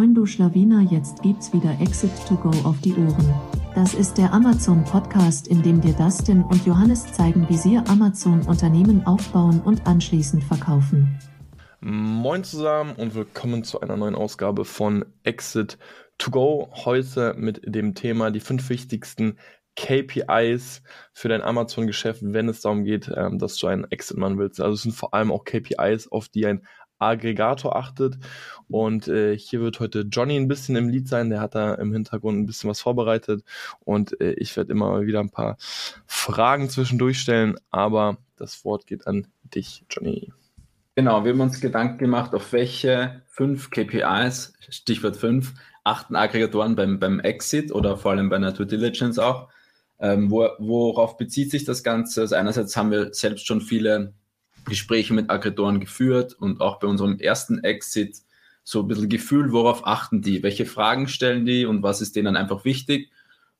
Moin du Schlawiner, jetzt gibt's wieder Exit to Go auf die Ohren. Das ist der Amazon Podcast, in dem dir Dustin und Johannes zeigen, wie sie Amazon Unternehmen aufbauen und anschließend verkaufen. Moin zusammen und willkommen zu einer neuen Ausgabe von Exit to Go. Heute mit dem Thema die fünf wichtigsten KPIs für dein Amazon-Geschäft, wenn es darum geht, ähm, dass du einen Exit machen willst. Also es sind vor allem auch KPIs, auf die ein Aggregator achtet. Und äh, hier wird heute Johnny ein bisschen im Lied sein. Der hat da im Hintergrund ein bisschen was vorbereitet. Und äh, ich werde immer wieder ein paar Fragen zwischendurch stellen. Aber das Wort geht an dich, Johnny. Genau, wir haben uns Gedanken gemacht, auf welche fünf KPIs, Stichwort fünf, achten Aggregatoren beim, beim Exit oder vor allem bei einer Due Diligence auch. Ähm, wo, worauf bezieht sich das Ganze? Also einerseits haben wir selbst schon viele Gespräche mit Aggregatoren geführt und auch bei unserem ersten Exit so ein bisschen Gefühl, worauf achten die, welche Fragen stellen die und was ist denen einfach wichtig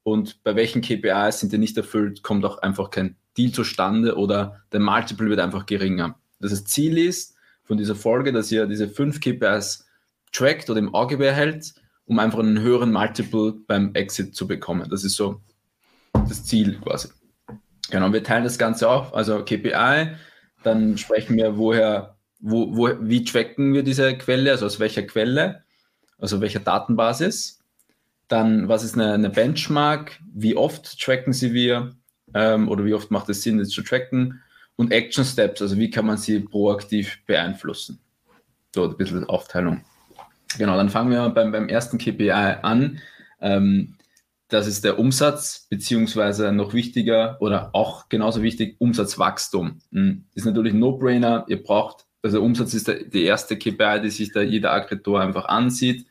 und bei welchen KPIs sind die nicht erfüllt, kommt auch einfach kein Deal zustande oder der Multiple wird einfach geringer. Das Ziel ist von dieser Folge, dass ihr diese fünf KPIs trackt oder im Auge behält, um einfach einen höheren Multiple beim Exit zu bekommen. Das ist so das Ziel quasi. Genau, wir teilen das Ganze auf, also KPI, dann sprechen wir, woher, wo, wo, wie tracken wir diese Quelle, also aus welcher Quelle, also welcher Datenbasis. Dann, was ist eine, eine Benchmark, wie oft tracken sie wir ähm, oder wie oft macht es Sinn, das zu tracken. Und Action Steps, also wie kann man sie proaktiv beeinflussen. So ein bisschen Aufteilung. Genau, dann fangen wir beim, beim ersten KPI an. Ähm, das ist der Umsatz, beziehungsweise noch wichtiger oder auch genauso wichtig, Umsatzwachstum. Hm, ist natürlich ein No-Brainer. Ihr braucht, also Umsatz ist die erste KPI, die sich da jeder Aggregator einfach ansieht.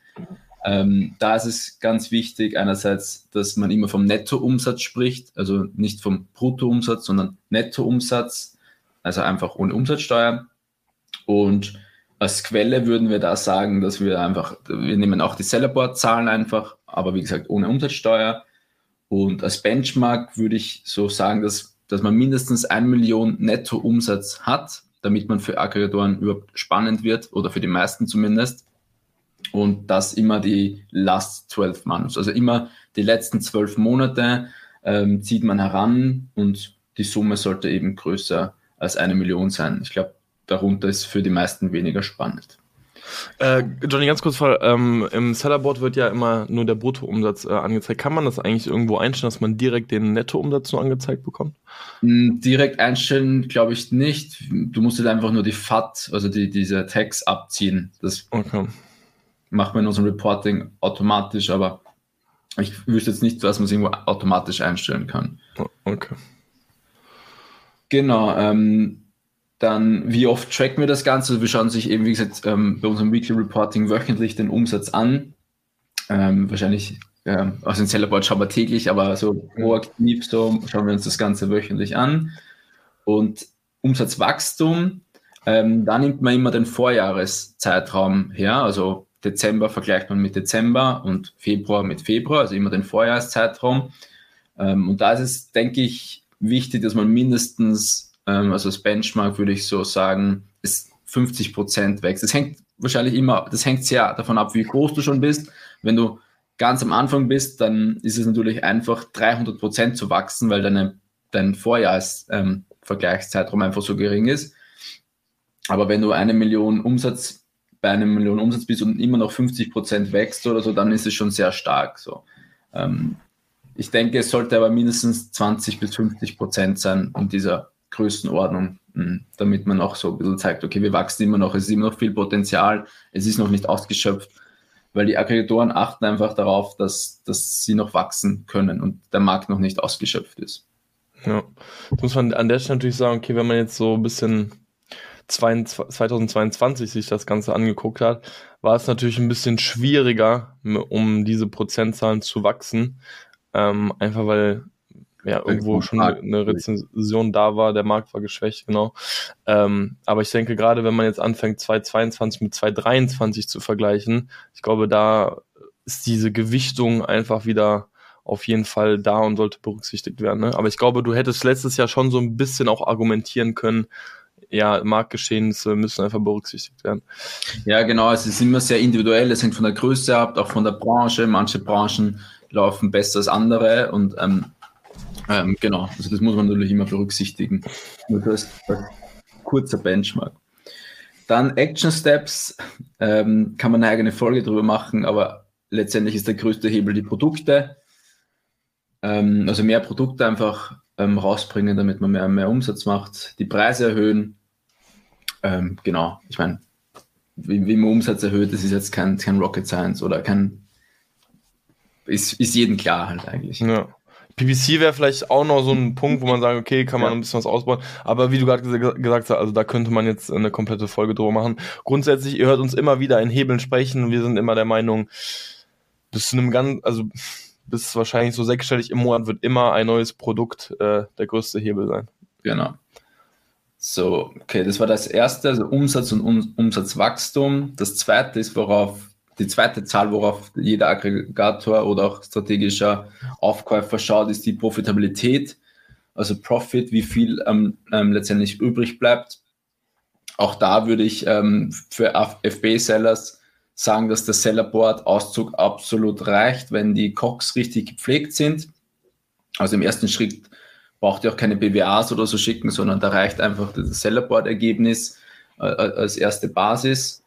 Ähm, da ist es ganz wichtig, einerseits, dass man immer vom Nettoumsatz spricht, also nicht vom Bruttoumsatz, sondern Nettoumsatz, also einfach ohne Umsatzsteuer. Und als Quelle würden wir da sagen, dass wir einfach, wir nehmen auch die Sellerboard-Zahlen einfach, aber wie gesagt ohne Umsatzsteuer. Und als Benchmark würde ich so sagen, dass, dass man mindestens 1 Million Netto-Umsatz hat, damit man für Aggregatoren überhaupt spannend wird oder für die meisten zumindest. Und das immer die last 12 months, also immer die letzten zwölf Monate ähm, zieht man heran und die Summe sollte eben größer als eine Million sein. Ich glaube, darunter ist für die meisten weniger spannend. Äh, Johnny, ganz kurz, weil ähm, im Sellerboard wird ja immer nur der Bruttoumsatz äh, angezeigt. Kann man das eigentlich irgendwo einstellen, dass man direkt den Nettoumsatz nur angezeigt bekommt? Hm, direkt einstellen glaube ich nicht. Du musst halt einfach nur die FAT, also die, diese Tags abziehen. Das okay. macht man in unserem Reporting automatisch, aber ich wüsste jetzt nicht, was man irgendwo automatisch einstellen kann. Okay. Genau. Ähm, dann, wie oft tracken wir das Ganze? Also wir schauen sich eben, wie gesagt, ähm, bei unserem Weekly Reporting wöchentlich den Umsatz an. Ähm, wahrscheinlich, äh, aus dem Sellerboard schauen wir täglich, aber so proaktiv so schauen wir uns das Ganze wöchentlich an. Und Umsatzwachstum, ähm, da nimmt man immer den Vorjahreszeitraum her, also Dezember vergleicht man mit Dezember und Februar mit Februar, also immer den Vorjahreszeitraum. Ähm, und da ist es, denke ich, wichtig, dass man mindestens ähm, also das Benchmark würde ich so sagen, ist 50 Prozent wächst. Das hängt wahrscheinlich immer, das hängt sehr davon ab, wie groß du schon bist. Wenn du ganz am Anfang bist, dann ist es natürlich einfach 300 Prozent zu wachsen, weil deine, dein Vorjahresvergleichszeitraum ähm, einfach so gering ist. Aber wenn du eine Million Umsatz bei einem Million Umsatz bist und immer noch 50 Prozent wächst oder so, dann ist es schon sehr stark. So. Ähm, ich denke, es sollte aber mindestens 20 bis 50 Prozent sein in dieser Größenordnung, hm, damit man auch so ein bisschen zeigt, okay, wir wachsen immer noch, es ist immer noch viel Potenzial, es ist noch nicht ausgeschöpft, weil die Aggregatoren achten einfach darauf, dass, dass sie noch wachsen können und der Markt noch nicht ausgeschöpft ist. Ja, das muss man an der Stelle natürlich sagen, okay, wenn man jetzt so ein bisschen 2022 sich das Ganze angeguckt hat, war es natürlich ein bisschen schwieriger, um diese Prozentzahlen zu wachsen. Ähm, einfach weil ja, irgendwo schon eine, eine Rezension da war, der Markt war geschwächt, genau. Ähm, aber ich denke, gerade wenn man jetzt anfängt, 2022 mit 2023 zu vergleichen, ich glaube, da ist diese Gewichtung einfach wieder auf jeden Fall da und sollte berücksichtigt werden. Ne? Aber ich glaube, du hättest letztes Jahr schon so ein bisschen auch argumentieren können, ja, Marktgeschehnisse müssen einfach berücksichtigt werden. Ja, genau, es ist immer sehr individuell, es hängt von der Größe ab, auch von der Branche. Manche Branchen laufen besser als andere und ähm, ähm, genau, also das muss man natürlich immer berücksichtigen. Nur das kurzer Benchmark. Dann Action Steps, ähm, kann man eine eigene Folge drüber machen, aber letztendlich ist der größte Hebel die Produkte. Ähm, also mehr Produkte einfach ähm, rausbringen, damit man mehr, mehr Umsatz macht, die Preise erhöhen. Ähm, genau, ich meine, wie, wie, man Umsatz erhöht, das ist jetzt kein, kein Rocket Science oder kein, ist, ist jedem klar halt eigentlich. Ja. PPC wäre vielleicht auch noch so ein Punkt, wo man sagt, okay, kann man ja. ein bisschen was ausbauen. Aber wie du gerade gesagt hast, also da könnte man jetzt eine komplette Folge drüber machen. Grundsätzlich, ihr hört uns immer wieder in Hebeln sprechen. Wir sind immer der Meinung, bis zu einem ganz, also bis wahrscheinlich so sechsstellig im Monat wird immer ein neues Produkt äh, der größte Hebel sein. Genau. So, okay, das war das erste, also Umsatz und um Umsatzwachstum. Das zweite ist, worauf die zweite Zahl, worauf jeder Aggregator oder auch strategischer Aufkäufer schaut, ist die Profitabilität. Also Profit, wie viel ähm, ähm, letztendlich übrig bleibt. Auch da würde ich ähm, für FB-Sellers sagen, dass der Sellerboard-Auszug absolut reicht, wenn die Cox richtig gepflegt sind. Also im ersten Schritt braucht ihr auch keine BWAs oder so schicken, sondern da reicht einfach das Sellerboard-Ergebnis äh, als erste Basis.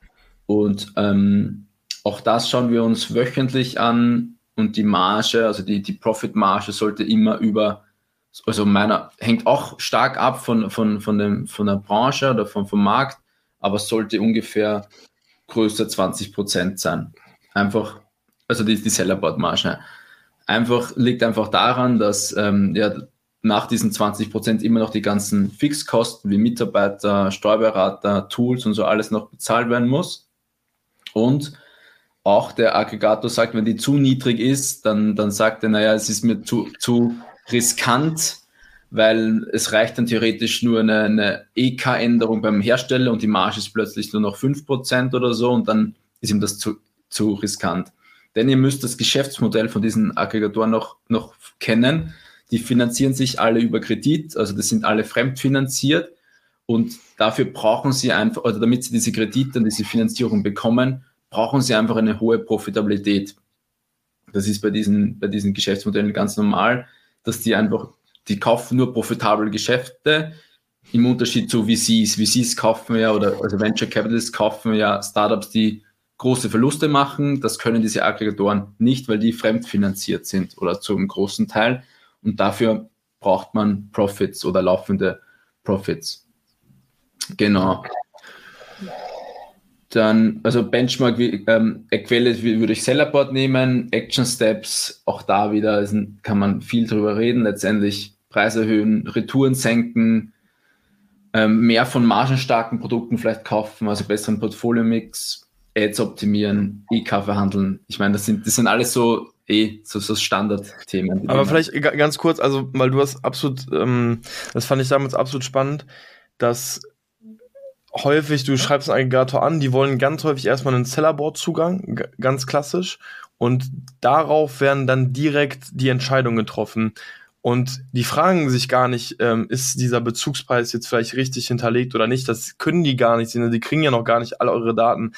Und ähm, auch das schauen wir uns wöchentlich an und die Marge, also die, die Profit-Marge sollte immer über, also meiner, hängt auch stark ab von, von, von, dem, von der Branche oder vom, vom Markt, aber sollte ungefähr größer 20 Prozent sein. Einfach, also die, die Sellerboard-Marge. Einfach, liegt einfach daran, dass ähm, ja, nach diesen 20 Prozent immer noch die ganzen Fixkosten wie Mitarbeiter, Steuerberater, Tools und so alles noch bezahlt werden muss. Und auch der Aggregator sagt, wenn die zu niedrig ist, dann, dann sagt er, naja, es ist mir zu, zu riskant, weil es reicht dann theoretisch nur eine, eine EK-Änderung beim Hersteller und die Marge ist plötzlich nur noch 5% oder so und dann ist ihm das zu, zu riskant. Denn ihr müsst das Geschäftsmodell von diesen Aggregatoren noch, noch kennen. Die finanzieren sich alle über Kredit, also das sind alle fremdfinanziert und dafür brauchen sie einfach, oder damit sie diese Kredite und diese Finanzierung bekommen, brauchen sie einfach eine hohe Profitabilität. Das ist bei diesen, bei diesen Geschäftsmodellen ganz normal, dass die einfach, die kaufen nur profitable Geschäfte im Unterschied zu VCs. VCs kaufen ja, oder also Venture Capitalists kaufen ja Startups, die große Verluste machen. Das können diese Aggregatoren nicht, weil die fremdfinanziert sind oder zum großen Teil. Und dafür braucht man Profits oder laufende Profits. Genau. Dann, also Benchmark, wie, ähm, Quelle würde ich Sellerboard nehmen, Action Steps, auch da wieder ein, kann man viel drüber reden, letztendlich Preis erhöhen, Retouren senken, ähm, mehr von margenstarken Produkten vielleicht kaufen, also besseren Portfolio-Mix, Ads optimieren, EK verhandeln. Ich meine, das sind, das sind alles so eh so, so Standardthemen. Aber vielleicht ganz kurz, also weil du hast absolut, ähm, das fand ich damals absolut spannend, dass häufig, du schreibst einen Aggregator an, die wollen ganz häufig erstmal einen Sellerboard-Zugang, ganz klassisch, und darauf werden dann direkt die Entscheidungen getroffen. Und die fragen sich gar nicht, ähm, ist dieser Bezugspreis jetzt vielleicht richtig hinterlegt oder nicht. Das können die gar nicht sehen. Die kriegen ja noch gar nicht alle eure Daten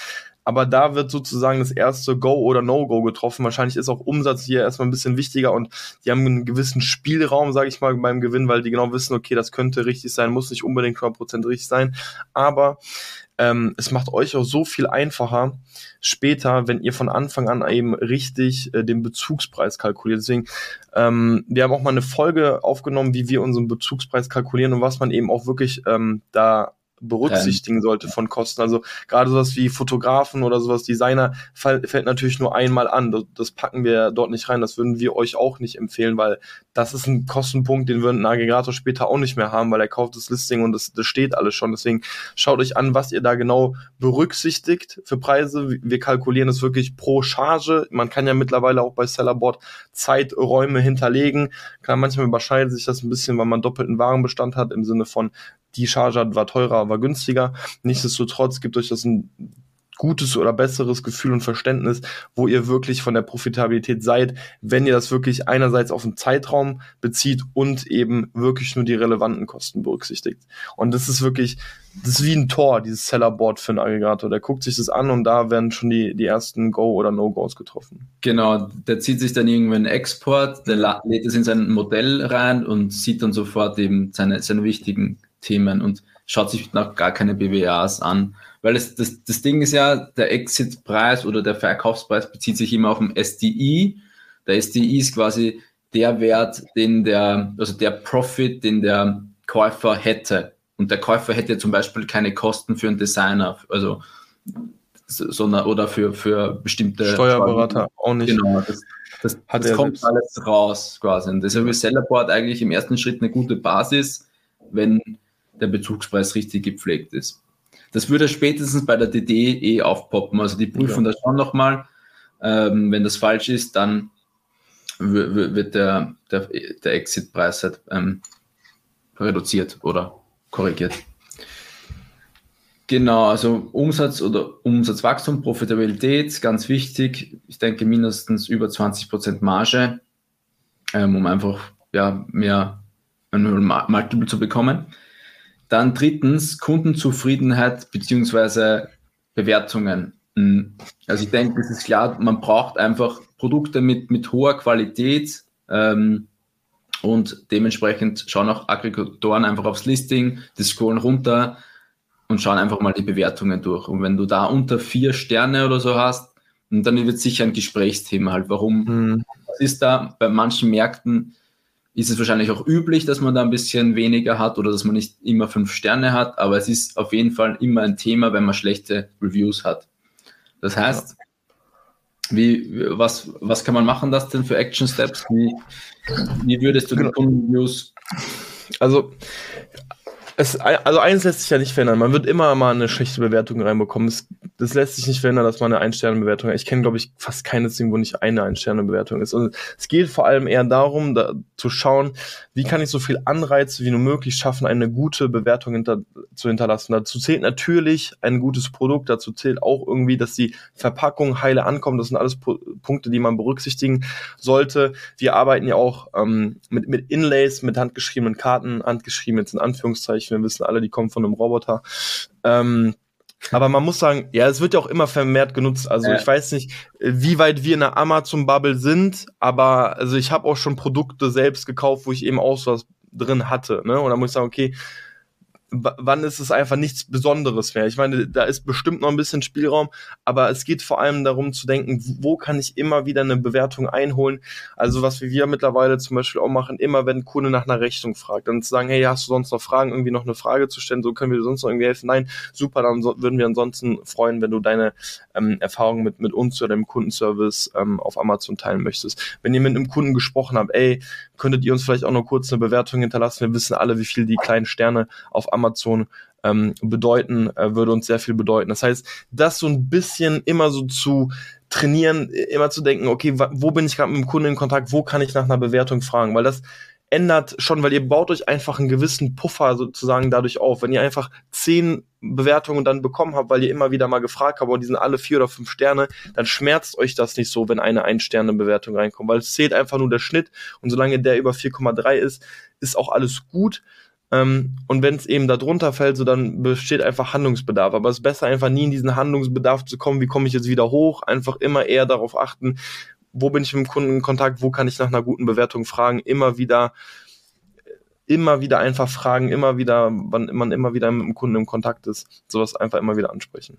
aber da wird sozusagen das erste Go oder No-Go getroffen. Wahrscheinlich ist auch Umsatz hier erstmal ein bisschen wichtiger und die haben einen gewissen Spielraum, sage ich mal, beim Gewinn, weil die genau wissen, okay, das könnte richtig sein, muss nicht unbedingt 100% richtig sein, aber ähm, es macht euch auch so viel einfacher später, wenn ihr von Anfang an eben richtig äh, den Bezugspreis kalkuliert. Deswegen, ähm, wir haben auch mal eine Folge aufgenommen, wie wir unseren Bezugspreis kalkulieren und was man eben auch wirklich ähm, da berücksichtigen sollte von Kosten. Also gerade sowas wie Fotografen oder sowas, Designer fällt natürlich nur einmal an. Das, das, packen wir dort nicht rein. Das würden wir euch auch nicht empfehlen, weil das ist ein Kostenpunkt, den würden ein Aggregator später auch nicht mehr haben, weil er kauft das Listing und das, das steht alles schon. Deswegen schaut euch an, was ihr da genau berücksichtigt für Preise. Wir kalkulieren es wirklich pro Charge. Man kann ja mittlerweile auch bei Sellerboard Zeiträume hinterlegen. Klar, manchmal überschneidet sich das ein bisschen, weil man doppelten Warenbestand hat im Sinne von die Charge war teurer, war günstiger. Nichtsdestotrotz gibt euch das ein gutes oder besseres Gefühl und Verständnis, wo ihr wirklich von der Profitabilität seid, wenn ihr das wirklich einerseits auf den Zeitraum bezieht und eben wirklich nur die relevanten Kosten berücksichtigt. Und das ist wirklich, das ist wie ein Tor, dieses Sellerboard für einen Aggregator. Der guckt sich das an und da werden schon die, die ersten Go- oder No-Gos getroffen. Genau, der zieht sich dann irgendwie einen Export, der lädt es in sein Modell rein und sieht dann sofort eben seine, seine wichtigen Themen und schaut sich noch gar keine BWAs an weil es, das, das Ding ist ja, der Exit-Preis oder der Verkaufspreis bezieht sich immer auf den SDI. Der SDI ist quasi der Wert, den der, also der Profit, den der Käufer hätte. Und der Käufer hätte zum Beispiel keine Kosten für einen Designer, also sondern oder für, für bestimmte Steuerberater auch nicht. Genau, das, das, das kommt selbst. alles raus quasi. Und deshalb ist Sellerboard eigentlich im ersten Schritt eine gute Basis, wenn der Bezugspreis richtig gepflegt ist. Das würde spätestens bei der DD eh aufpoppen. Also die prüfen ja. das schon nochmal. Ähm, wenn das falsch ist, dann wird der, der, der Exit-Preis halt, ähm, reduziert oder korrigiert. Genau, also Umsatz oder Umsatzwachstum, Profitabilität, ganz wichtig. Ich denke mindestens über 20% Marge, ähm, um einfach ja, mehr ein Multiple zu bekommen. Dann drittens Kundenzufriedenheit beziehungsweise Bewertungen. Hm. Also ich denke, es ist klar, man braucht einfach Produkte mit, mit hoher Qualität ähm, und dementsprechend schauen auch Aggregatoren einfach aufs Listing, die scrollen runter und schauen einfach mal die Bewertungen durch. Und wenn du da unter vier Sterne oder so hast, dann wird sicher ein Gesprächsthema halt, warum hm. was ist da bei manchen Märkten ist es wahrscheinlich auch üblich, dass man da ein bisschen weniger hat oder dass man nicht immer fünf Sterne hat, aber es ist auf jeden Fall immer ein Thema, wenn man schlechte Reviews hat. Das heißt, wie, was, was kann man machen, das denn für Action Steps? Wie, wie würdest du die genau. Kundenreviews? Also, es, also eins lässt sich ja nicht verändern. Man wird immer mal eine schlechte Bewertung reinbekommen. Es, das lässt sich nicht verändern, dass man eine Ein-Sterne-Bewertung hat. Ich kenne, glaube ich, fast keines Ding, wo nicht eine Ein-Sterne-Bewertung ist. Und es geht vor allem eher darum, da, zu schauen, wie kann ich so viel Anreize wie nur möglich schaffen, eine gute Bewertung hinter, zu hinterlassen. Dazu zählt natürlich ein gutes Produkt, dazu zählt auch irgendwie, dass die Verpackung heile ankommt. Das sind alles P Punkte, die man berücksichtigen sollte. Wir arbeiten ja auch ähm, mit, mit Inlays, mit handgeschriebenen Karten, handgeschrieben jetzt in Anführungszeichen. Wir wissen alle, die kommen von einem Roboter. Ähm, aber man muss sagen, ja, es wird ja auch immer vermehrt genutzt. Also ja. ich weiß nicht, wie weit wir in der Amazon-Bubble sind, aber also ich habe auch schon Produkte selbst gekauft, wo ich eben auch sowas drin hatte. Ne? Und da muss ich sagen, okay, wann ist es einfach nichts Besonderes mehr. Ich meine, da ist bestimmt noch ein bisschen Spielraum, aber es geht vor allem darum zu denken, wo kann ich immer wieder eine Bewertung einholen. Also was wir mittlerweile zum Beispiel auch machen, immer wenn ein Kunde nach einer Rechnung fragt, dann zu sagen, hey, hast du sonst noch Fragen, irgendwie noch eine Frage zu stellen, so können wir dir sonst noch irgendwie helfen. Nein, super, dann so, würden wir ansonsten freuen, wenn du deine ähm, Erfahrungen mit, mit uns oder dem Kundenservice ähm, auf Amazon teilen möchtest. Wenn ihr mit einem Kunden gesprochen habt, ey, könntet ihr uns vielleicht auch noch kurz eine Bewertung hinterlassen? Wir wissen alle, wie viel die kleinen Sterne auf Amazon ähm, bedeuten, äh, würde uns sehr viel bedeuten. Das heißt, das so ein bisschen immer so zu trainieren, immer zu denken, okay, wo bin ich gerade mit dem Kunden in Kontakt, wo kann ich nach einer Bewertung fragen, weil das ändert schon, weil ihr baut euch einfach einen gewissen Puffer sozusagen dadurch auf. Wenn ihr einfach zehn Bewertungen dann bekommen habt, weil ihr immer wieder mal gefragt habt und die sind alle vier oder fünf Sterne, dann schmerzt euch das nicht so, wenn eine Ein-Sterne-Bewertung reinkommt, weil es zählt einfach nur der Schnitt und solange der über 4,3 ist, ist auch alles gut. Ähm, und wenn es eben da drunter fällt, so dann besteht einfach Handlungsbedarf. Aber es ist besser, einfach nie in diesen Handlungsbedarf zu kommen, wie komme ich jetzt wieder hoch, einfach immer eher darauf achten, wo bin ich mit dem Kunden in Kontakt, wo kann ich nach einer guten Bewertung fragen, immer wieder immer wieder einfach fragen, immer wieder, wann man immer wieder mit dem Kunden im Kontakt ist, sowas einfach immer wieder ansprechen.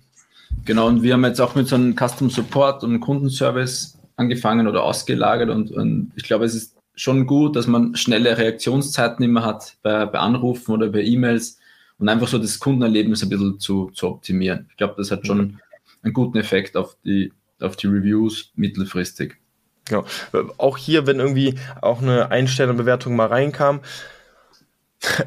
Genau, und wir haben jetzt auch mit so einem Custom Support und Kundenservice angefangen oder ausgelagert und, und ich glaube, es ist schon gut, dass man schnelle Reaktionszeiten immer hat bei, bei Anrufen oder bei E-Mails und einfach so das Kundenerlebnis ein bisschen zu, zu optimieren. Ich glaube, das hat schon einen guten Effekt auf die, auf die Reviews mittelfristig. Genau. Auch hier, wenn irgendwie auch eine Ein-Sterne-Bewertung mal reinkam,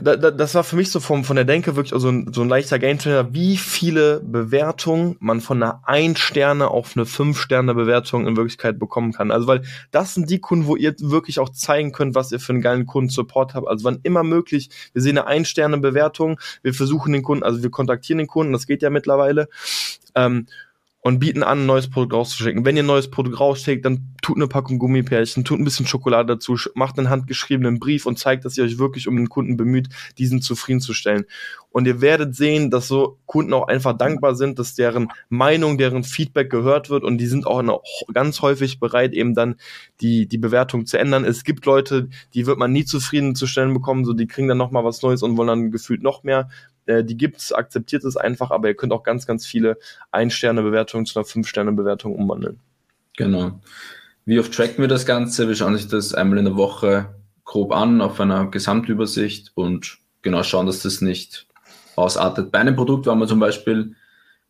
das war für mich so vom, von der Denke wirklich so ein, so ein leichter Gamechanger, wie viele Bewertungen man von einer Ein-Sterne auf eine Fünf-Sterne-Bewertung in Wirklichkeit bekommen kann. Also, weil das sind die Kunden, wo ihr wirklich auch zeigen könnt, was ihr für einen geilen Kundensupport habt. Also, wann immer möglich, wir sehen eine Ein-Sterne-Bewertung, wir versuchen den Kunden, also wir kontaktieren den Kunden, das geht ja mittlerweile. Ähm, und bieten an, ein neues Produkt rauszuschicken. Wenn ihr ein neues Produkt rausschickt, dann tut eine Packung Gummipärchen, tut ein bisschen Schokolade dazu, macht einen handgeschriebenen Brief und zeigt, dass ihr euch wirklich um den Kunden bemüht, diesen zufriedenzustellen. Und ihr werdet sehen, dass so Kunden auch einfach dankbar sind, dass deren Meinung, deren Feedback gehört wird und die sind auch ganz häufig bereit, eben dann die, die Bewertung zu ändern. Es gibt Leute, die wird man nie zufriedenzustellen bekommen, so die kriegen dann nochmal was Neues und wollen dann gefühlt noch mehr äh, die gibt's, akzeptiert es einfach, aber ihr könnt auch ganz, ganz viele Ein-Sterne-Bewertungen zu einer Fünf-Sterne-Bewertung umwandeln. Genau. Wie oft tracken wir das Ganze? Wir schauen sich das einmal in der Woche grob an auf einer Gesamtübersicht und genau schauen, dass das nicht ausartet. Bei einem Produkt waren wir zum Beispiel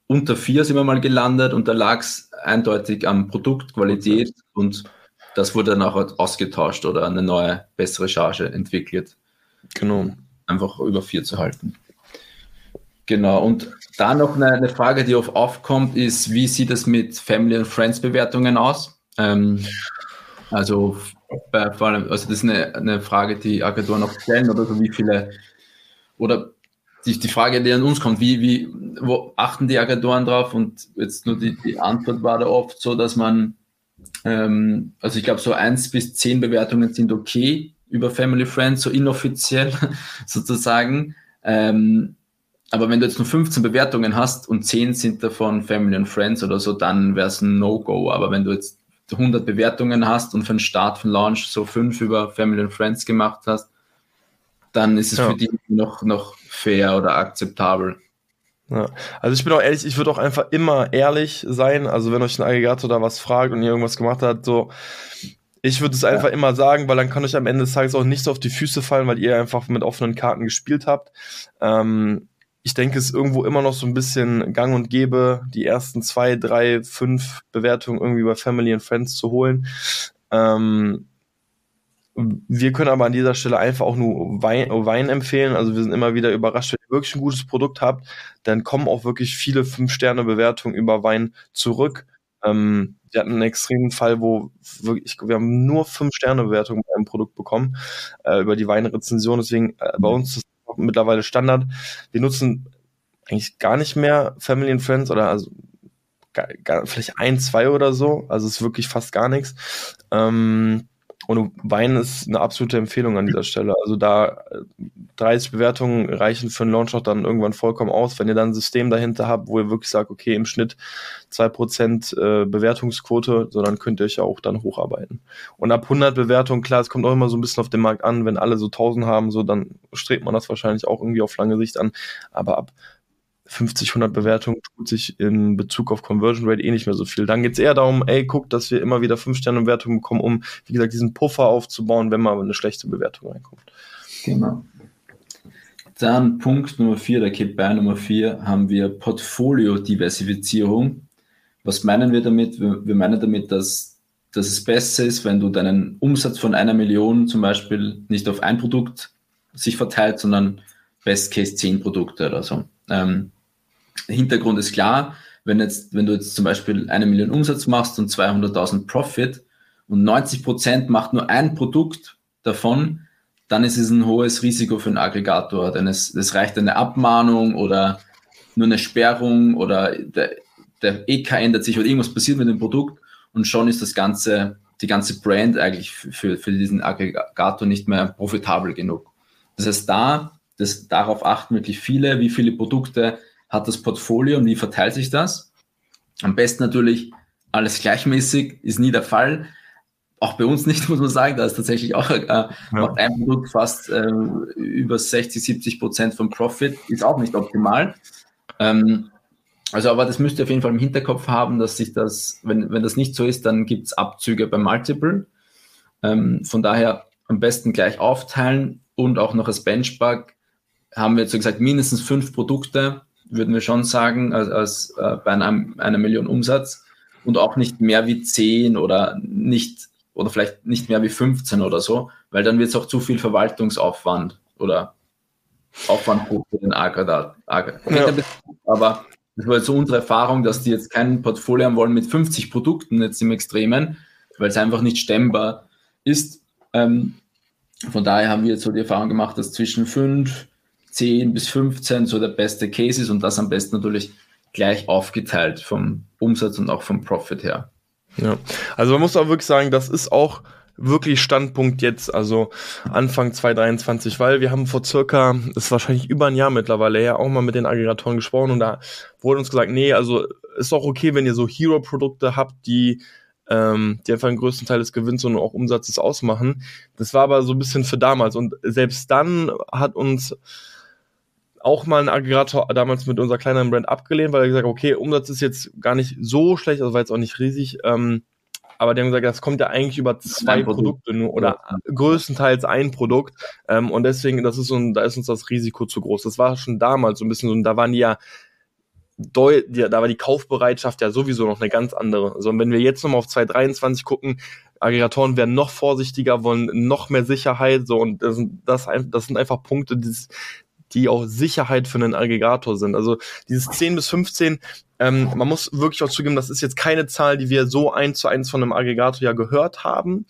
unter vier sind wir mal gelandet und da lag es eindeutig am Produktqualität und das wurde dann auch ausgetauscht oder eine neue, bessere Charge entwickelt. Genau. Einfach über vier zu halten. Genau, und da noch eine, eine, Frage, die oft aufkommt, ist, wie sieht es mit Family and Friends Bewertungen aus? Ähm, also, bei, vor allem, also das ist eine, eine Frage, die Agenturen auch stellen, oder so wie viele, oder die, die Frage, die an uns kommt, wie, wie, wo achten die Agenturen drauf? Und jetzt nur die, die Antwort war da oft so, dass man, ähm, also ich glaube, so eins bis zehn Bewertungen sind okay über Family Friends, so inoffiziell sozusagen. Ähm, aber wenn du jetzt nur 15 Bewertungen hast und 10 sind davon Family and Friends oder so, dann wäre es ein No-Go. Aber wenn du jetzt 100 Bewertungen hast und für den Start von Launch so 5 über Family and Friends gemacht hast, dann ist es ja. für die noch, noch fair oder akzeptabel. Ja. Also ich bin auch ehrlich, ich würde auch einfach immer ehrlich sein. Also wenn euch ein Aggregator da was fragt und ihr irgendwas gemacht habt, so ich würde es einfach ja. immer sagen, weil dann kann euch am Ende des Tages auch nicht so auf die Füße fallen, weil ihr einfach mit offenen Karten gespielt habt. Ähm, ich denke, es ist irgendwo immer noch so ein bisschen gang und gäbe, die ersten zwei, drei, fünf Bewertungen irgendwie bei Family and Friends zu holen. Ähm, wir können aber an dieser Stelle einfach auch nur Wein, Wein, empfehlen. Also wir sind immer wieder überrascht, wenn ihr wirklich ein gutes Produkt habt, dann kommen auch wirklich viele Fünf-Sterne-Bewertungen über Wein zurück. Ähm, wir hatten einen extremen Fall, wo wirklich, wir haben nur Fünf-Sterne-Bewertungen bei einem Produkt bekommen, äh, über die Weinrezension. Deswegen äh, bei uns ist mittlerweile Standard. Wir nutzen eigentlich gar nicht mehr Family and Friends oder also gar, gar, vielleicht ein, zwei oder so. Also es ist wirklich fast gar nichts. Ähm, und Wein ist eine absolute Empfehlung an dieser Stelle. Also da 30 äh, Bewertungen reichen für einen Launch auch dann irgendwann vollkommen aus. Wenn ihr dann ein System dahinter habt, wo ihr wirklich sagt, okay, im Schnitt 2% äh, Bewertungsquote, so dann könnt ihr euch ja auch dann hocharbeiten. Und ab 100 Bewertungen, klar, es kommt auch immer so ein bisschen auf den Markt an. Wenn alle so 1000 haben, so dann strebt man das wahrscheinlich auch irgendwie auf lange Sicht an. Aber ab 50, 100 Bewertungen tut sich in Bezug auf Conversion Rate eh nicht mehr so viel. Dann geht es eher darum, ey, guck, dass wir immer wieder 5-Sterne-Bewertungen bekommen, um, wie gesagt, diesen Puffer aufzubauen, wenn mal eine schlechte Bewertung reinkommt. Genau. Dann Punkt Nummer 4, der KPI Nummer 4, haben wir Portfolio-Diversifizierung. Was meinen wir damit? Wir, wir meinen damit, dass, dass es besser ist, wenn du deinen Umsatz von einer Million zum Beispiel nicht auf ein Produkt sich verteilt, sondern Best Case 10 Produkte oder so. Ähm, Hintergrund ist klar, wenn, jetzt, wenn du jetzt zum Beispiel eine Million Umsatz machst und 200.000 Profit und 90 Prozent macht nur ein Produkt davon, dann ist es ein hohes Risiko für einen Aggregator, denn es, es reicht eine Abmahnung oder nur eine Sperrung oder der, der EK ändert sich oder irgendwas passiert mit dem Produkt und schon ist das ganze, die ganze Brand eigentlich für, für diesen Aggregator nicht mehr profitabel genug. Das heißt, da, das, darauf achten wirklich viele, wie viele Produkte hat das Portfolio und wie verteilt sich das? Am besten natürlich alles gleichmäßig, ist nie der Fall. Auch bei uns nicht, muss man sagen, da ist tatsächlich auch äh, ja. ein Produkt fast äh, über 60, 70 Prozent vom Profit, ist auch nicht optimal. Ähm, also, aber das müsst ihr auf jeden Fall im Hinterkopf haben, dass sich das, wenn, wenn das nicht so ist, dann gibt es Abzüge beim Multiple. Ähm, von daher am besten gleich aufteilen und auch noch als Benchmark haben wir jetzt so gesagt mindestens fünf Produkte würden wir schon sagen, als, als äh, bei einem, einer Million Umsatz und auch nicht mehr wie 10 oder nicht oder vielleicht nicht mehr wie 15 oder so, weil dann wird es auch zu viel Verwaltungsaufwand oder Aufwand für den Aggregat. Ja. Aber das war jetzt so unsere Erfahrung, dass die jetzt kein Portfolio haben wollen mit 50 Produkten jetzt im Extremen, weil es einfach nicht stemmbar ist. Ähm, von daher haben wir jetzt so die Erfahrung gemacht, dass zwischen 5 10 bis 15 so der beste Case ist und das am besten natürlich gleich aufgeteilt vom Umsatz und auch vom Profit her. Ja, also man muss auch wirklich sagen, das ist auch wirklich Standpunkt jetzt, also Anfang 2023, weil wir haben vor circa, das ist wahrscheinlich über ein Jahr mittlerweile her, auch mal mit den Aggregatoren gesprochen und da wurde uns gesagt, nee, also ist auch okay, wenn ihr so Hero-Produkte habt, die ähm, die einfach den größten Teil des Gewinns und auch Umsatzes ausmachen. Das war aber so ein bisschen für damals und selbst dann hat uns auch mal ein Aggregator damals mit unserer kleineren Brand abgelehnt, weil er gesagt hat, okay, Umsatz ist jetzt gar nicht so schlecht, also war jetzt auch nicht riesig. Ähm, aber die haben gesagt, das kommt ja eigentlich über zwei Produkte nur oder größtenteils ein Produkt. Ähm, und deswegen, das ist so ein, da ist uns das Risiko zu groß. Das war schon damals so ein bisschen so, und da waren die ja Deu da war die Kaufbereitschaft ja sowieso noch eine ganz andere. Also wenn wir jetzt nochmal auf 2023 gucken, Aggregatoren werden noch vorsichtiger, wollen noch mehr Sicherheit, so und das sind, das, das sind einfach Punkte, die, die auch Sicherheit für einen Aggregator sind. Also dieses 10 bis 15, ähm, man muss wirklich auch zugeben, das ist jetzt keine Zahl, die wir so eins zu eins von einem Aggregator ja gehört haben.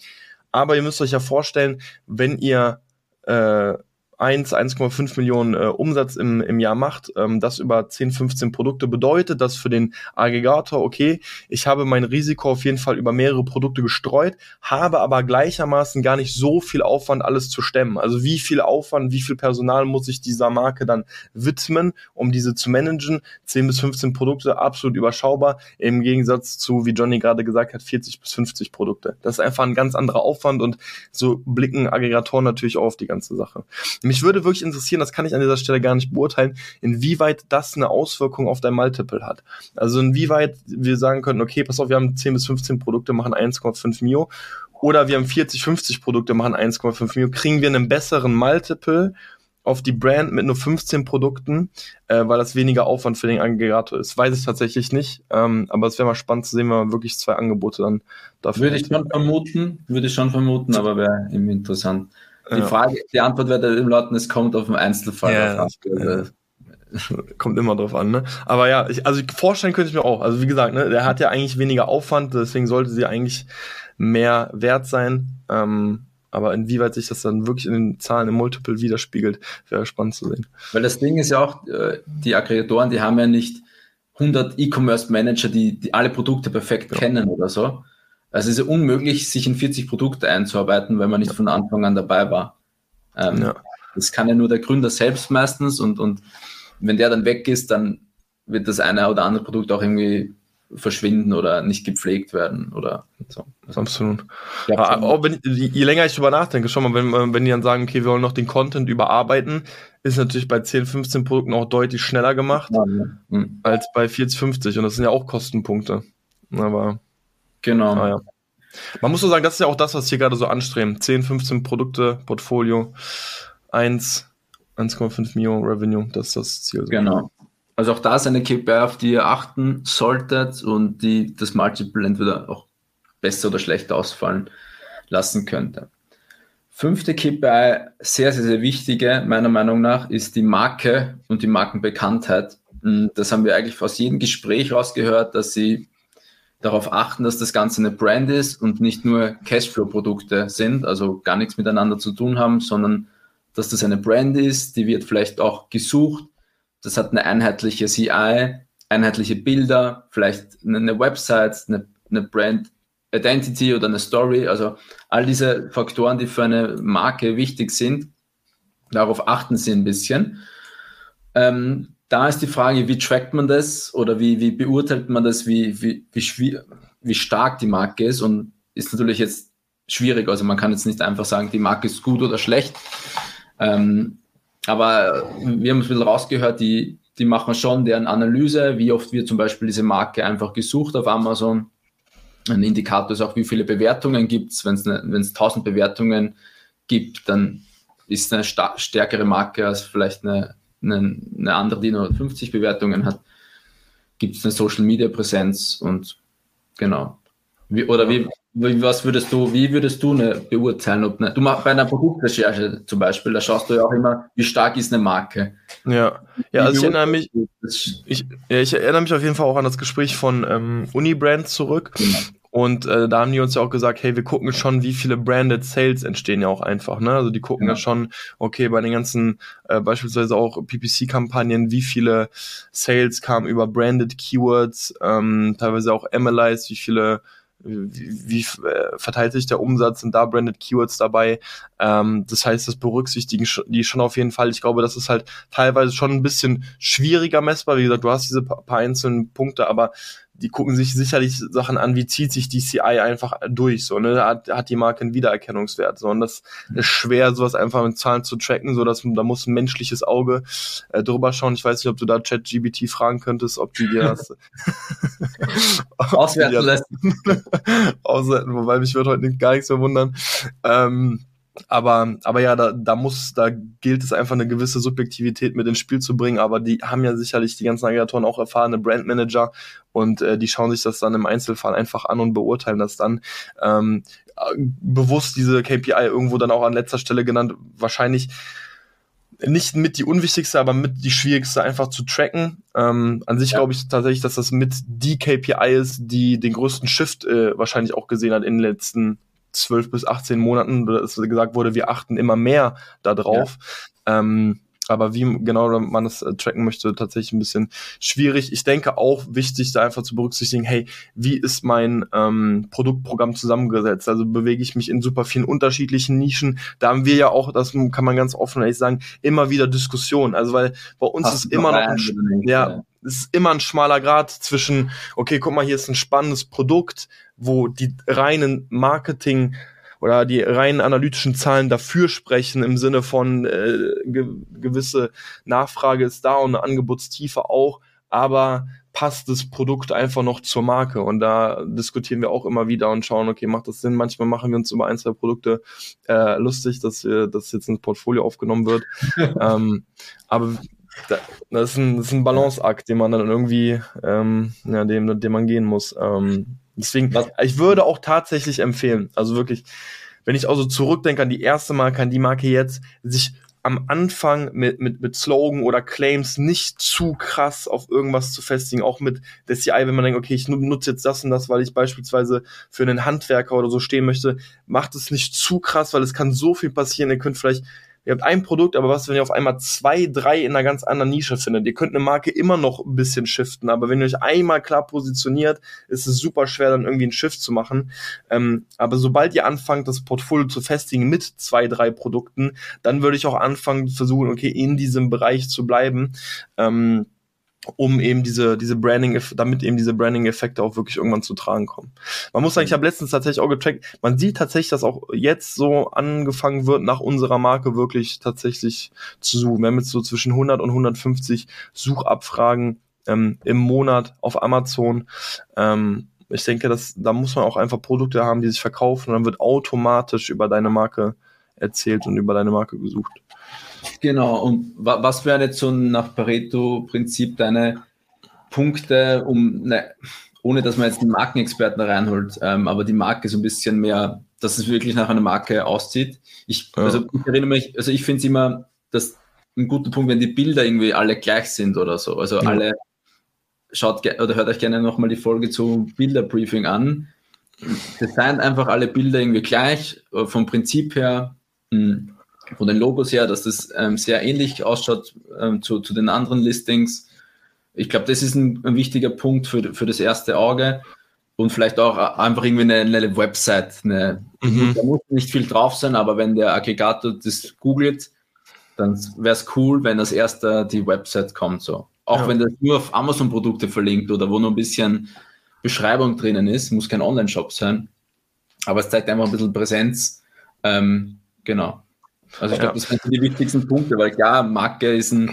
Aber ihr müsst euch ja vorstellen, wenn ihr äh, 1, 1,5 Millionen äh, Umsatz im, im Jahr macht, ähm, das über 10, 15 Produkte bedeutet, dass für den Aggregator, okay, ich habe mein Risiko auf jeden Fall über mehrere Produkte gestreut, habe aber gleichermaßen gar nicht so viel Aufwand, alles zu stemmen. Also wie viel Aufwand, wie viel Personal muss ich dieser Marke dann widmen, um diese zu managen? 10 bis 15 Produkte, absolut überschaubar, im Gegensatz zu, wie Johnny gerade gesagt hat, 40 bis 50 Produkte. Das ist einfach ein ganz anderer Aufwand und so blicken Aggregatoren natürlich auch auf die ganze Sache. Mich würde wirklich interessieren, das kann ich an dieser Stelle gar nicht beurteilen, inwieweit das eine Auswirkung auf dein Multiple hat. Also inwieweit wir sagen können, okay, pass auf, wir haben 10 bis 15 Produkte, machen 1,5 Mio oder wir haben 40, 50 Produkte, machen 1,5 Mio, kriegen wir einen besseren Multiple auf die Brand mit nur 15 Produkten, äh, weil das weniger Aufwand für den Aggregator ist. Weiß ich tatsächlich nicht, ähm, aber es wäre mal spannend zu sehen, wenn man wirklich zwei Angebote dann dafür Würde ich schon vermuten, würde ich schon vermuten, aber wäre eben interessant. Die Frage, die Antwort wird eben lauten, es kommt auf den Einzelfall ja, drauf an. Kommt immer drauf an, ne? Aber ja, ich, also vorstellen könnte ich mir auch. Also wie gesagt, ne, der hat ja eigentlich weniger Aufwand, deswegen sollte sie eigentlich mehr wert sein. Ähm, aber inwieweit sich das dann wirklich in den Zahlen im Multiple widerspiegelt, wäre spannend zu sehen. Weil das Ding ist ja auch, äh, die Aggregatoren, die haben ja nicht 100 E-Commerce Manager, die, die alle Produkte perfekt ja. kennen oder so. Also es ist ja unmöglich, sich in 40 Produkte einzuarbeiten, wenn man nicht von Anfang an dabei war. Ähm, ja. Das kann ja nur der Gründer selbst meistens und, und wenn der dann weg ist, dann wird das eine oder andere Produkt auch irgendwie verschwinden oder nicht gepflegt werden oder so. Absolut. Ja, auch wenn, je länger ich drüber nachdenke, schon mal, wenn, wenn die dann sagen, okay, wir wollen noch den Content überarbeiten, ist natürlich bei 10, 15 Produkten auch deutlich schneller gemacht ja, ja. Mhm. als bei 40, 50 und das sind ja auch Kostenpunkte. Aber Genau. Ah, ja. Man muss so sagen, das ist ja auch das, was hier gerade so anstreben. 10, 15 Produkte, Portfolio, 1, 1,5 Mio Revenue, das ist das Ziel. Genau. Also auch da ist eine KPI, auf die ihr achten solltet und die das Multiple entweder auch besser oder schlechter ausfallen lassen könnte. Fünfte KPI, sehr, sehr, sehr wichtige, meiner Meinung nach, ist die Marke und die Markenbekanntheit. Das haben wir eigentlich aus jedem Gespräch rausgehört, dass sie darauf achten, dass das Ganze eine Brand ist und nicht nur Cashflow-Produkte sind, also gar nichts miteinander zu tun haben, sondern dass das eine Brand ist, die wird vielleicht auch gesucht, das hat eine einheitliche CI, einheitliche Bilder, vielleicht eine Website, eine, eine Brand Identity oder eine Story, also all diese Faktoren, die für eine Marke wichtig sind, darauf achten sie ein bisschen. Ähm, da ist die Frage, wie trackt man das oder wie, wie beurteilt man das, wie, wie, wie, wie stark die Marke ist und ist natürlich jetzt schwierig. Also man kann jetzt nicht einfach sagen, die Marke ist gut oder schlecht. Ähm, aber wir haben es ein bisschen rausgehört, die, die machen schon deren Analyse, wie oft wird zum Beispiel diese Marke einfach gesucht auf Amazon. Ein Indikator ist auch, wie viele Bewertungen gibt es. Wenn es ne, 1000 Bewertungen gibt, dann ist eine stärkere Marke als vielleicht eine eine, eine andere, die nur 50 Bewertungen hat, gibt es eine Social Media Präsenz und genau. Wie, oder wie, wie, was würdest du, wie würdest du eine beurteilen? Ob eine, du machst bei einer Produktrecherche zum Beispiel, da schaust du ja auch immer, wie stark ist eine Marke. Ja, ja also ich erinnere mich, ich, ja, ich erinnere mich auf jeden Fall auch an das Gespräch von ähm, Unibrand zurück. Genau. Und äh, da haben die uns ja auch gesagt, hey, wir gucken schon, wie viele Branded Sales entstehen ja auch einfach. Ne? Also die gucken ja, ja schon, okay, bei den ganzen äh, beispielsweise auch PPC-Kampagnen, wie viele Sales kamen über Branded Keywords, ähm, teilweise auch MLIs, wie viele wie, wie äh, verteilt sich der Umsatz, sind da branded Keywords dabei. Ähm, das heißt, das berücksichtigen die schon auf jeden Fall. Ich glaube, das ist halt teilweise schon ein bisschen schwieriger messbar. Wie gesagt, du hast diese paar einzelnen Punkte, aber die gucken sich sicherlich Sachen an, wie zieht sich die CI einfach durch, so, ne, hat, hat die Marke einen Wiedererkennungswert, so, und das ist schwer, sowas einfach mit Zahlen zu tracken, so, dass, da muss ein menschliches Auge äh, drüber schauen. Ich weiß nicht, ob du da ChatGBT fragen könntest, ob die dir das auswerten lassen. auswerten, wobei mich würde heute gar nichts mehr wundern. Ähm, aber, aber ja, da, da muss, da gilt es einfach eine gewisse Subjektivität mit ins Spiel zu bringen. Aber die haben ja sicherlich die ganzen Aggregatoren auch erfahrene Brandmanager und äh, die schauen sich das dann im Einzelfall einfach an und beurteilen das dann. Ähm, bewusst diese KPI irgendwo dann auch an letzter Stelle genannt. Wahrscheinlich nicht mit die unwichtigste, aber mit die schwierigste einfach zu tracken. Ähm, an sich ja. glaube ich tatsächlich, dass das mit die KPI ist, die den größten Shift äh, wahrscheinlich auch gesehen hat in den letzten 12 bis 18 Monaten, dass gesagt wurde, wir achten immer mehr darauf. Ja. Ähm, aber wie genau man das äh, tracken möchte, tatsächlich ein bisschen schwierig. Ich denke auch wichtig, da einfach zu berücksichtigen, hey, wie ist mein ähm, Produktprogramm zusammengesetzt? Also bewege ich mich in super vielen unterschiedlichen Nischen. Da haben wir ja auch, das kann man ganz offen ehrlich sagen, immer wieder Diskussionen. Also weil bei uns Hast ist immer noch ein, ja, es ist immer ein schmaler Grad zwischen, okay, guck mal, hier ist ein spannendes Produkt, wo die reinen Marketing oder die reinen analytischen Zahlen dafür sprechen im Sinne von äh, ge gewisse Nachfrage ist da und eine Angebotstiefe auch, aber passt das Produkt einfach noch zur Marke und da diskutieren wir auch immer wieder und schauen, okay, macht das Sinn? Manchmal machen wir uns über ein, zwei Produkte äh, lustig, dass wir, dass jetzt ins Portfolio aufgenommen wird. ähm, aber das ist ein, das ist ein Balanceakt, den man dann irgendwie, ähm, ja, dem, dem man gehen muss. Ähm, deswegen, Was? ich würde auch tatsächlich empfehlen, also wirklich, wenn ich also zurückdenke an die erste Marke, an die Marke jetzt, sich am Anfang mit, mit, mit Slogan oder Claims nicht zu krass auf irgendwas zu festigen, auch mit der CI, wenn man denkt, okay, ich nutze jetzt das und das, weil ich beispielsweise für einen Handwerker oder so stehen möchte, macht es nicht zu krass, weil es kann so viel passieren, ihr könnt vielleicht ihr habt ein Produkt, aber was, wenn ihr auf einmal zwei, drei in einer ganz anderen Nische findet? Ihr könnt eine Marke immer noch ein bisschen shiften, aber wenn ihr euch einmal klar positioniert, ist es super schwer, dann irgendwie einen Shift zu machen. Ähm, aber sobald ihr anfangt, das Portfolio zu festigen mit zwei, drei Produkten, dann würde ich auch anfangen, versuchen, okay, in diesem Bereich zu bleiben. Ähm, um eben diese, diese Branding, damit eben diese Branding-Effekte auch wirklich irgendwann zu tragen kommen. Man muss sagen, ich habe letztens tatsächlich auch getrackt, man sieht tatsächlich, dass auch jetzt so angefangen wird, nach unserer Marke wirklich tatsächlich zu suchen. Wir haben jetzt so zwischen 100 und 150 Suchabfragen ähm, im Monat auf Amazon. Ähm, ich denke, dass, da muss man auch einfach Produkte haben, die sich verkaufen und dann wird automatisch über deine Marke erzählt und über deine Marke gesucht. Genau, und wa was wären jetzt so nach Pareto-Prinzip deine Punkte, um, ne, ohne dass man jetzt einen Markenexperten reinholt, ähm, aber die Marke so ein bisschen mehr, dass es wirklich nach einer Marke aussieht. Ich, ja. also ich erinnere mich, also ich finde es immer, dass ein guter Punkt, wenn die Bilder irgendwie alle gleich sind oder so. Also ja. alle schaut oder hört euch gerne nochmal die Folge zu Bilderbriefing an. Designt einfach alle Bilder irgendwie gleich, äh, vom Prinzip her. Mh, hm, von den Logos her, dass das ähm, sehr ähnlich ausschaut ähm, zu, zu den anderen Listings. Ich glaube, das ist ein, ein, wichtiger Punkt für, für das erste Auge und vielleicht auch einfach irgendwie eine, eine Website. Eine, mhm. Da muss nicht viel drauf sein, aber wenn der Aggregator das googelt, dann wäre es cool, wenn als erster die Website kommt. So. Auch ja. wenn das nur auf Amazon-Produkte verlinkt oder wo nur ein bisschen Beschreibung drinnen ist, muss kein Online-Shop sein. Aber es zeigt einfach ein bisschen Präsenz. Ähm, genau. Also ich glaube, das sind die wichtigsten Punkte, weil klar, Marke ist ein,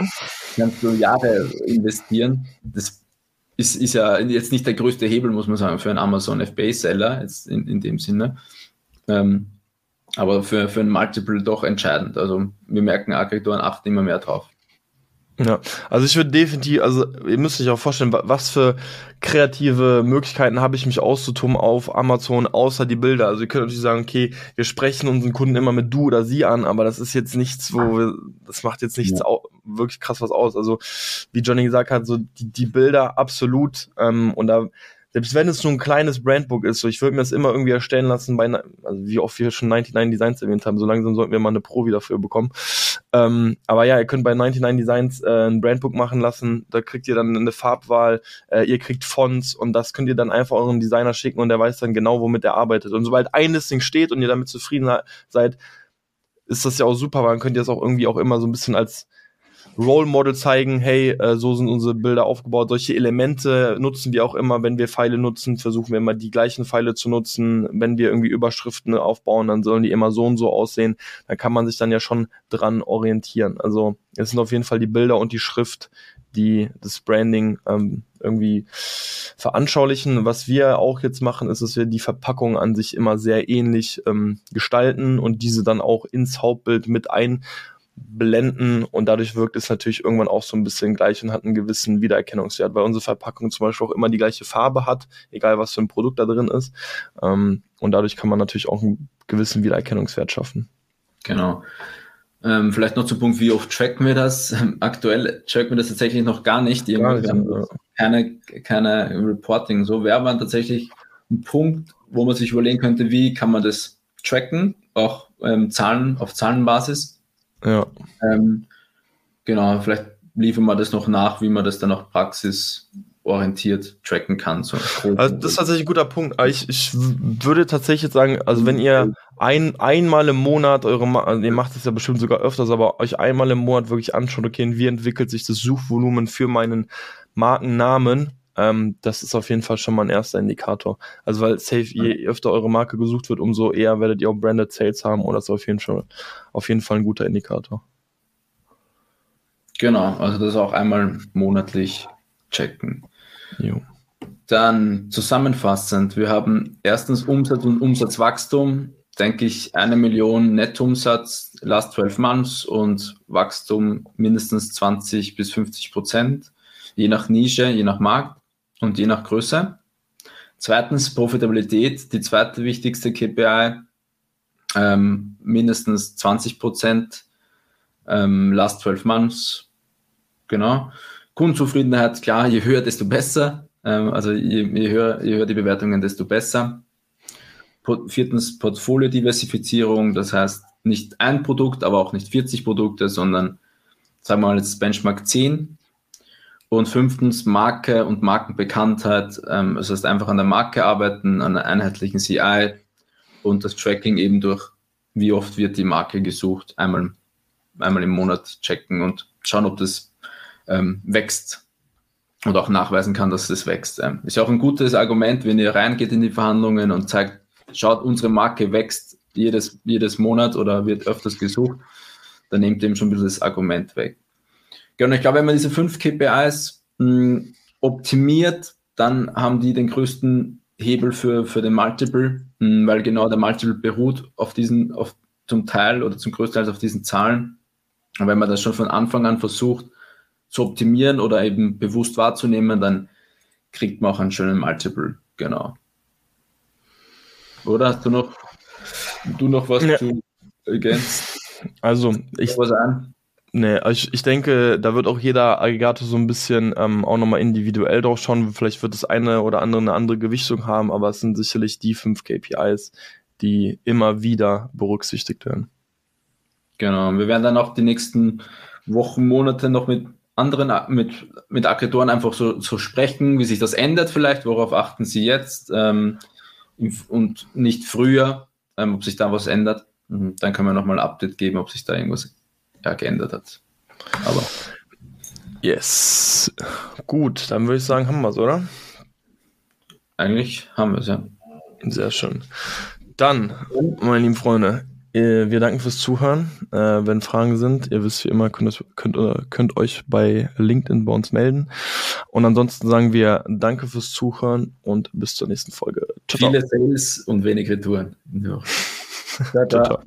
kannst du Jahre investieren. Das ist, ist ja jetzt nicht der größte Hebel, muss man sagen, für einen Amazon FBA-Seller, jetzt in, in dem Sinne. Ähm, aber für, für ein Multiple doch entscheidend. Also wir merken, Aggregatoren achten immer mehr drauf. Ja, also ich würde definitiv, also ihr müsst euch auch vorstellen, was für kreative Möglichkeiten habe ich mich auszutoben auf Amazon, außer die Bilder. Also ihr könnt natürlich sagen, okay, wir sprechen unseren Kunden immer mit du oder sie an, aber das ist jetzt nichts, wo wir, das macht jetzt nichts ja. wirklich krass was aus. Also wie Johnny gesagt hat, so die, die Bilder absolut ähm, und da selbst wenn es nur ein kleines Brandbook ist, so ich würde mir das immer irgendwie erstellen lassen, bei, also wie oft wir schon 99 Designs erwähnt haben, so langsam sollten wir mal eine Provi dafür bekommen. Ähm, aber ja, ihr könnt bei 99 Designs äh, ein Brandbook machen lassen, da kriegt ihr dann eine Farbwahl, äh, ihr kriegt Fonts und das könnt ihr dann einfach eurem Designer schicken und der weiß dann genau, womit er arbeitet. Und sobald ein Listing steht und ihr damit zufrieden seid, ist das ja auch super, weil dann könnt ihr das auch irgendwie auch immer so ein bisschen als Role Model zeigen, hey, äh, so sind unsere Bilder aufgebaut. Solche Elemente nutzen wir auch immer, wenn wir Pfeile nutzen, versuchen wir immer die gleichen Pfeile zu nutzen. Wenn wir irgendwie Überschriften aufbauen, dann sollen die immer so und so aussehen. Da kann man sich dann ja schon dran orientieren. Also es sind auf jeden Fall die Bilder und die Schrift, die das Branding ähm, irgendwie veranschaulichen. Was wir auch jetzt machen, ist, dass wir die Verpackung an sich immer sehr ähnlich ähm, gestalten und diese dann auch ins Hauptbild mit ein blenden und dadurch wirkt es natürlich irgendwann auch so ein bisschen gleich und hat einen gewissen Wiedererkennungswert, weil unsere Verpackung zum Beispiel auch immer die gleiche Farbe hat, egal was für ein Produkt da drin ist. Ähm, und dadurch kann man natürlich auch einen gewissen Wiedererkennungswert schaffen. Genau. Ähm, vielleicht noch zum Punkt, wie oft tracken wir das? Aktuell tracken wir das tatsächlich noch gar nicht. Gar nicht, ja. keine, keine Reporting. So wäre man tatsächlich ein Punkt, wo man sich überlegen könnte, wie kann man das tracken, auch ähm, Zahlen auf Zahlenbasis ja. Ähm, genau, vielleicht liefern wir das noch nach, wie man das dann auch praxisorientiert tracken kann. So also das ist tatsächlich ein guter Punkt. Ich, ich würde tatsächlich sagen, also wenn ihr ein, einmal im Monat eure, also ihr macht das ja bestimmt sogar öfters, aber euch einmal im Monat wirklich anschaut, okay, wie entwickelt sich das Suchvolumen für meinen Markennamen, ähm, das ist auf jeden Fall schon mal ein erster Indikator. Also weil safe, je öfter eure Marke gesucht wird, umso eher werdet ihr auch Branded Sales haben und das ist auf jeden Fall, auf jeden Fall ein guter Indikator. Genau, also das auch einmal monatlich checken. Jo. Dann zusammenfassend, wir haben erstens Umsatz und Umsatzwachstum, denke ich, eine Million Nettoumsatz last 12 months und Wachstum mindestens 20 bis 50 Prozent, je nach Nische, je nach Markt und je nach Größe. Zweitens Profitabilität, die zweite wichtigste KPI, ähm, mindestens 20 Prozent ähm, last 12 months. Genau. Kundenzufriedenheit, klar, je höher, desto besser. Ähm, also je, je, höher, je höher die Bewertungen, desto besser. Viertens Portfoliodiversifizierung, das heißt nicht ein Produkt, aber auch nicht 40 Produkte, sondern sagen wir mal jetzt Benchmark 10 und fünftens Marke und Markenbekanntheit. Ähm, das heißt einfach an der Marke arbeiten, an einer einheitlichen CI und das Tracking eben durch, wie oft wird die Marke gesucht, einmal, einmal im Monat checken und schauen, ob das ähm, wächst und auch nachweisen kann, dass das wächst. Ähm, ist ja auch ein gutes Argument, wenn ihr reingeht in die Verhandlungen und zeigt, schaut, unsere Marke wächst jedes, jedes Monat oder wird öfters gesucht, dann nehmt ihr eben schon ein bisschen das Argument weg. Genau, ich glaube, wenn man diese fünf KPIs mh, hm, optimiert, dann haben die den größten Hebel für, für den Multiple, mh, hm, weil genau der Multiple beruht auf diesen, auf zum Teil oder zum größten Teil auf diesen Zahlen. Und wenn man das schon von Anfang an versucht zu optimieren oder eben bewusst wahrzunehmen, dann kriegt man auch einen schönen Multiple. Genau. Oder hast du noch, du noch was ja. zu ergänzen? Also, ich? Nee, ich, ich denke, da wird auch jeder Aggregator so ein bisschen ähm, auch nochmal individuell drauf schauen. Vielleicht wird das eine oder andere eine andere Gewichtung haben, aber es sind sicherlich die fünf KPIs, die immer wieder berücksichtigt werden. Genau, wir werden dann auch die nächsten Wochen, Monate noch mit anderen, mit, mit Aggregatoren einfach so, so sprechen, wie sich das ändert vielleicht, worauf achten sie jetzt ähm, und nicht früher, ähm, ob sich da was ändert. Mhm, dann können wir nochmal ein Update geben, ob sich da irgendwas ja, geändert hat. Aber. Yes. Gut, dann würde ich sagen, haben wir es, oder? Eigentlich haben wir es, ja. Sehr schön. Dann, meine lieben Freunde, wir danken fürs Zuhören. Äh, wenn Fragen sind, ihr wisst wie immer, könnt, könnt, könnt euch bei LinkedIn bei uns melden. Und ansonsten sagen wir danke fürs Zuhören und bis zur nächsten Folge. Ciao, Viele Sales und wenig Retouren. Ja. ciao, ciao. ciao.